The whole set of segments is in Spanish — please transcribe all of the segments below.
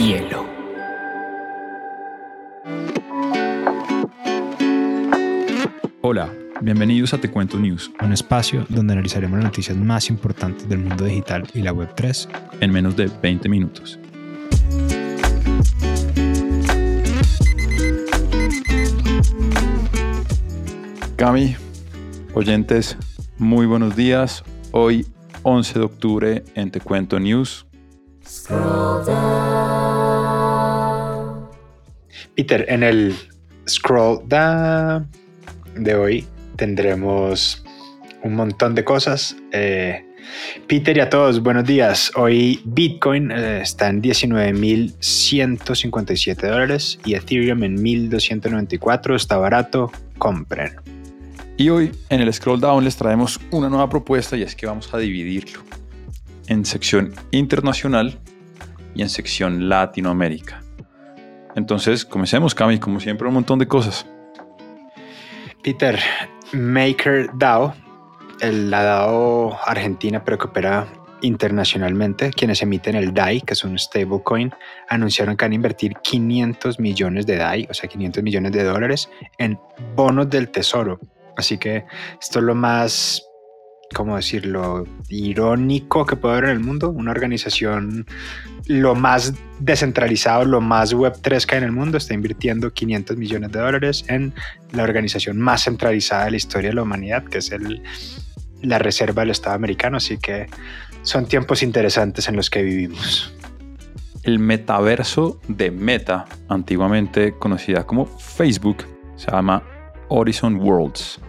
hielo. Hola, bienvenidos a Te Cuento News, un espacio donde analizaremos las noticias más importantes del mundo digital y la Web3 en menos de 20 minutos. Cami, oyentes, muy buenos días. Hoy, 11 de octubre, en Te Cuento News. Peter, en el Scroll Down de hoy tendremos un montón de cosas. Eh, Peter y a todos, buenos días. Hoy Bitcoin eh, está en 19.157 dólares y Ethereum en 1.294. Está barato, compren. Y hoy en el Scroll Down les traemos una nueva propuesta y es que vamos a dividirlo en sección internacional y en sección Latinoamérica. Entonces, comencemos, Cami, como siempre, un montón de cosas. Peter, MakerDAO, la DAO argentina, pero que opera internacionalmente, quienes emiten el DAI, que es un stablecoin, anunciaron que van a invertir 500 millones de DAI, o sea, 500 millones de dólares, en bonos del tesoro. Así que esto es lo más ¿cómo decirlo?, irónico que puede haber en el mundo. Una organización lo más descentralizado, lo más Web3 que hay en el mundo, está invirtiendo 500 millones de dólares en la organización más centralizada de la historia de la humanidad, que es el, la Reserva del Estado americano. Así que son tiempos interesantes en los que vivimos. El metaverso de Meta, antiguamente conocida como Facebook, se llama Horizon Worlds.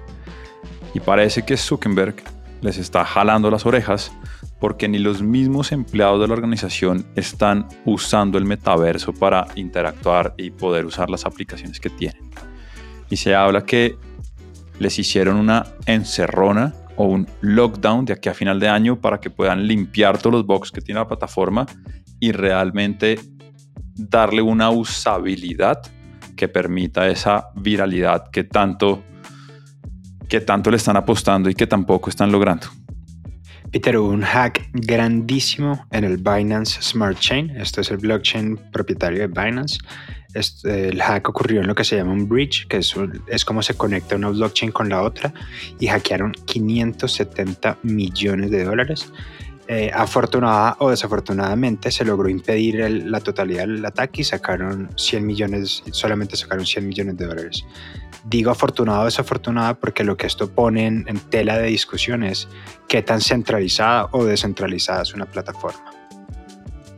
Y parece que Zuckerberg les está jalando las orejas porque ni los mismos empleados de la organización están usando el metaverso para interactuar y poder usar las aplicaciones que tienen. Y se habla que les hicieron una encerrona o un lockdown de aquí a final de año para que puedan limpiar todos los bugs que tiene la plataforma y realmente darle una usabilidad que permita esa viralidad que tanto que tanto le están apostando y que tampoco están logrando. Peter, hubo un hack grandísimo en el Binance Smart Chain. Esto es el blockchain propietario de Binance. El hack ocurrió en lo que se llama un bridge, que es, es como se conecta una blockchain con la otra, y hackearon 570 millones de dólares. Eh, afortunada o desafortunadamente se logró impedir la totalidad del ataque y sacaron 100 millones, solamente sacaron 100 millones de dólares. Digo afortunado o desafortunada porque lo que esto pone en, tela de discusión es qué tan centralizada o descentralizada es una plataforma.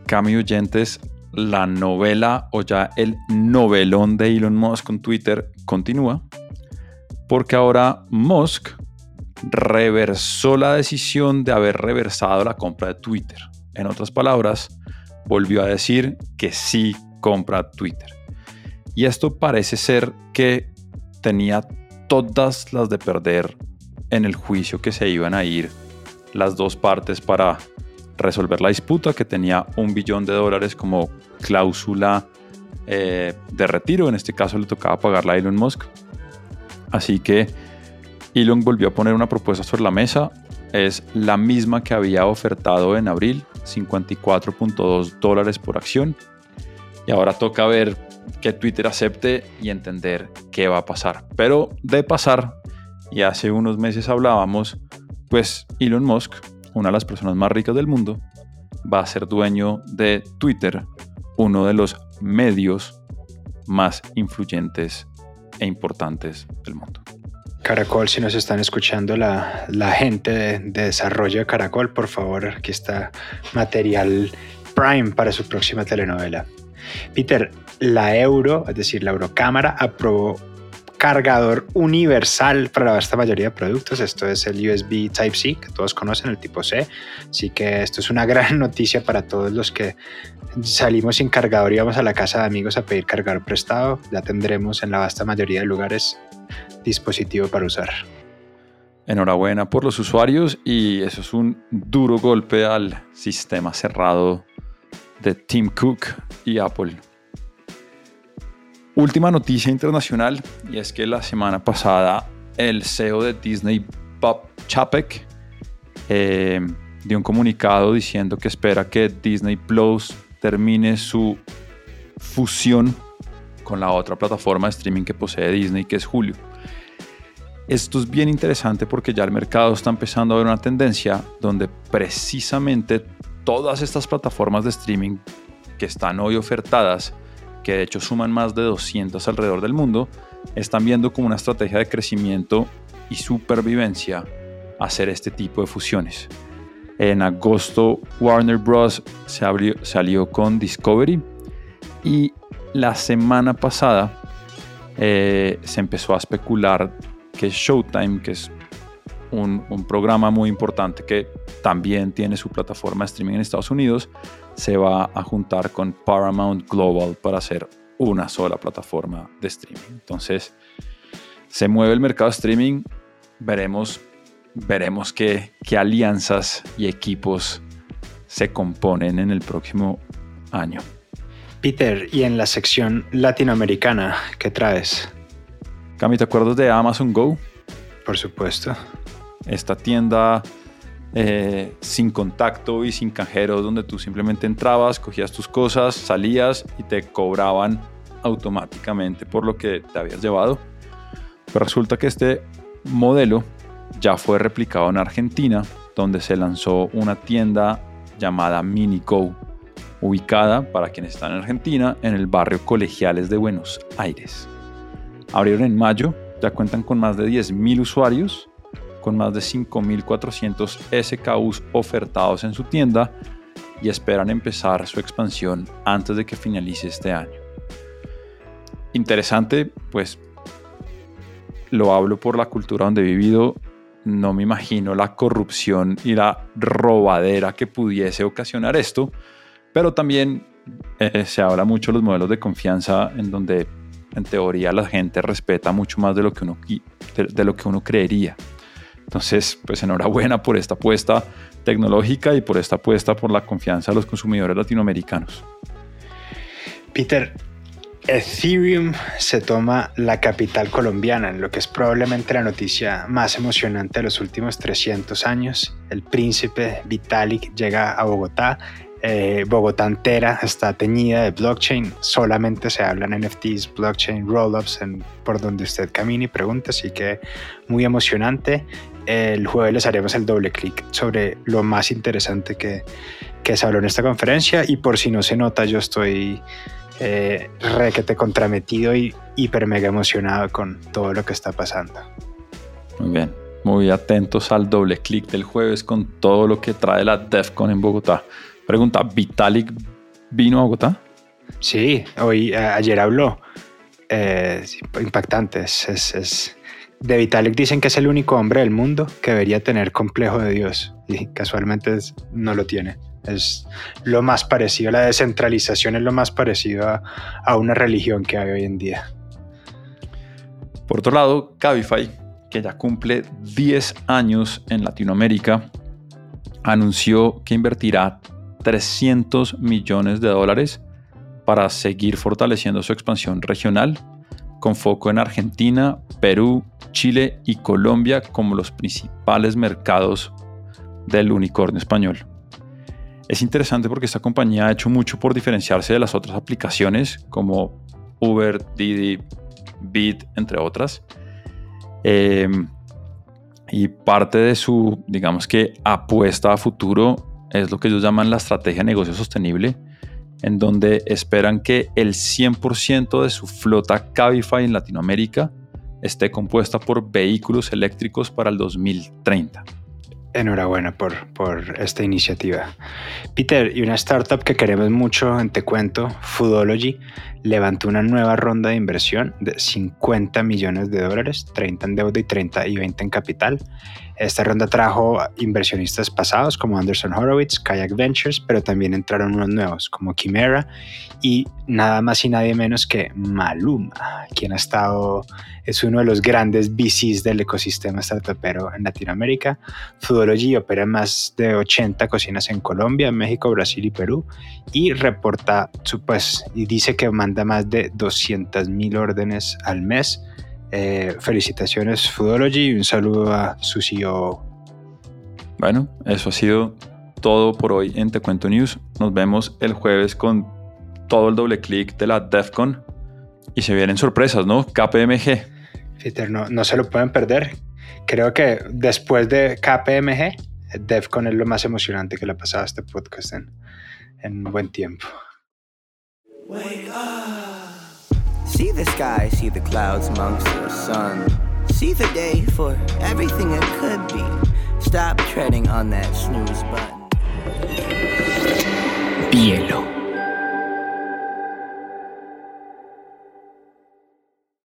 Cami oyentes, la novela o ya el novelón de Elon Musk con Twitter continúa porque ahora Musk reversó la decisión de haber reversado la compra de Twitter. En otras palabras, volvió a decir que sí compra Twitter. Y esto parece ser que tenía todas las de perder en el juicio que se iban a ir las dos partes para resolver la disputa que tenía un billón de dólares como cláusula eh, de retiro. En este caso le tocaba pagarla a Elon Musk. Así que Elon volvió a poner una propuesta sobre la mesa. Es la misma que había ofertado en abril, 54.2 dólares por acción. Y ahora toca ver que Twitter acepte y entender qué va a pasar. Pero de pasar, y hace unos meses hablábamos, pues Elon Musk, una de las personas más ricas del mundo, va a ser dueño de Twitter, uno de los medios más influyentes e importantes del mundo. Caracol, si nos están escuchando la, gente de, de, desarrollo de Caracol, por favor, aquí está material Prime para su próxima telenovela. Peter, la Euro, es decir, la Eurocámara, aprobó cargador universal para la vasta mayoría de productos. Esto es el USB Type-C, que todos conocen, el tipo C. Así que esto es una gran noticia para todos los que salimos sin cargador y vamos a la casa de amigos a pedir cargador prestado. Ya tendremos en la vasta mayoría de lugares dispositivo para usar. Enhorabuena por los usuarios y eso es un duro golpe al sistema cerrado de Tim Cook y Apple. Última noticia internacional y es que la semana pasada el CEO de Disney, Bob Chapek, eh, dio un comunicado diciendo que espera que Disney Plus termine su fusión con la otra plataforma de streaming que posee Disney, que es Hulu. Esto es bien interesante porque ya el mercado está empezando a ver una tendencia donde precisamente todas estas plataformas de streaming que están hoy ofertadas, que de hecho suman más de 200 alrededor del mundo, están viendo como una estrategia de crecimiento y supervivencia hacer este tipo de fusiones. En agosto Warner Bros. se salió con Discovery y la semana pasada eh, se empezó a especular Showtime, que es un, programa muy importante que también tiene su plataforma de streaming en Estados Unidos, se va a juntar con Paramount Global para hacer una sola plataforma de streaming. Entonces, se mueve el mercado de streaming, veremos, veremos qué, qué alianzas y equipos se componen en el próximo año. Peter, y en la sección latinoamericana, ¿qué traes? Cami, ¿te acuerdas de Amazon Go? Por supuesto. Esta tienda eh, sin contacto y sin cajeros, donde tú simplemente entrabas, cogías tus cosas, salías y te cobraban automáticamente por lo que te habías llevado. Pero resulta que este modelo ya fue replicado en Argentina, donde se lanzó una tienda llamada MiniGo, ubicada, para quienes están en Argentina, en el barrio Colegiales de Buenos Aires. Abrieron en mayo, ya cuentan con más de 10.000 usuarios, con más de 5.400 SKUs ofertados en su tienda y esperan empezar su expansión antes de que finalice este año. Interesante, pues lo hablo por la cultura donde he vivido, no me imagino la corrupción y la robadera que pudiese ocasionar esto, pero también eh, se habla mucho de los modelos de confianza en donde en teoría la gente respeta mucho más de lo que uno, de, lo que uno creería. Entonces, pues enhorabuena por esta apuesta tecnológica y por esta apuesta por la confianza de los consumidores latinoamericanos. Peter, Ethereum se toma la capital colombiana, en lo que es probablemente la noticia más emocionante de los últimos 300 años. El príncipe Vitalik llega a Bogotá eh, Bogotá entera está teñida de blockchain, solamente se hablan NFTs, blockchain, rollups, por donde usted camine y pregunte, así que muy emocionante. El jueves les haremos el doble clic sobre lo más interesante que, que se habló en esta conferencia y por si no se nota, yo estoy eh, requete contrametido y hiper mega emocionado con todo lo que está pasando. Muy bien, muy atentos al doble clic del jueves con todo lo que trae la DEFCON en Bogotá. Pregunta, ¿Vitalik vino a Bogotá? Sí, hoy, ayer habló. Eh, impactante. Es, de Vitalik dicen que es el único hombre del mundo que debería tener complejo de Dios. Y casualmente no lo tiene. Es lo más parecido, la descentralización es lo más parecido a, a una religión que hay hoy en día. Por otro lado, Cabify, que ya cumple 10 años en Latinoamérica, anunció que invertirá 300 millones de dólares para seguir fortaleciendo su expansión regional, con foco en Argentina, Perú, Chile y Colombia como los principales mercados del unicornio español. Es interesante porque esta compañía ha hecho mucho por diferenciarse de las otras aplicaciones como Uber, Didi, Bit, entre otras. Em, y parte de su, digamos que, apuesta a futuro es lo que ellos llaman la estrategia de negocio sostenible, en donde esperan que el 100% de su flota Cabify en Latinoamérica esté compuesta por vehículos eléctricos para el 2030. Enhorabuena por, por esta iniciativa. Peter, y una startup que queremos mucho Te Cuento, Foodology, levantó una nueva ronda de inversión de 50 millones de dólares, 30 en deuda y 30 y 20 en capital. Esta ronda trajo inversionistas pasados como Anderson Horowitz, Kayak Ventures, pero también entraron unos nuevos como Chimera y nada más y nadie menos que Maluma, quien ha estado, es uno de los grandes VCs del ecosistema startupero en Latinoamérica. Foodology opera más de 80 cocinas en Colombia, México, Brasil y Perú y reporta, pues, y dice que manda más de 200 mil órdenes al mes eh, felicitaciones Foodology y un saludo a su CEO. Bueno, eso ha sido todo por hoy en Te Cuento News. Nos vemos el jueves con todo el doble clic de la DEFCON y se vienen sorpresas, ¿no? KPMG. Peter, no, no se lo pueden perder. Creo que después de KPMG, DEFCON es lo más emocionante que le ha pasado a este podcast en, en buen tiempo. Wake up. See the sky, see the clouds amongst the sun. See the day for everything it could be. Stop treading on that snooze button. Bielo.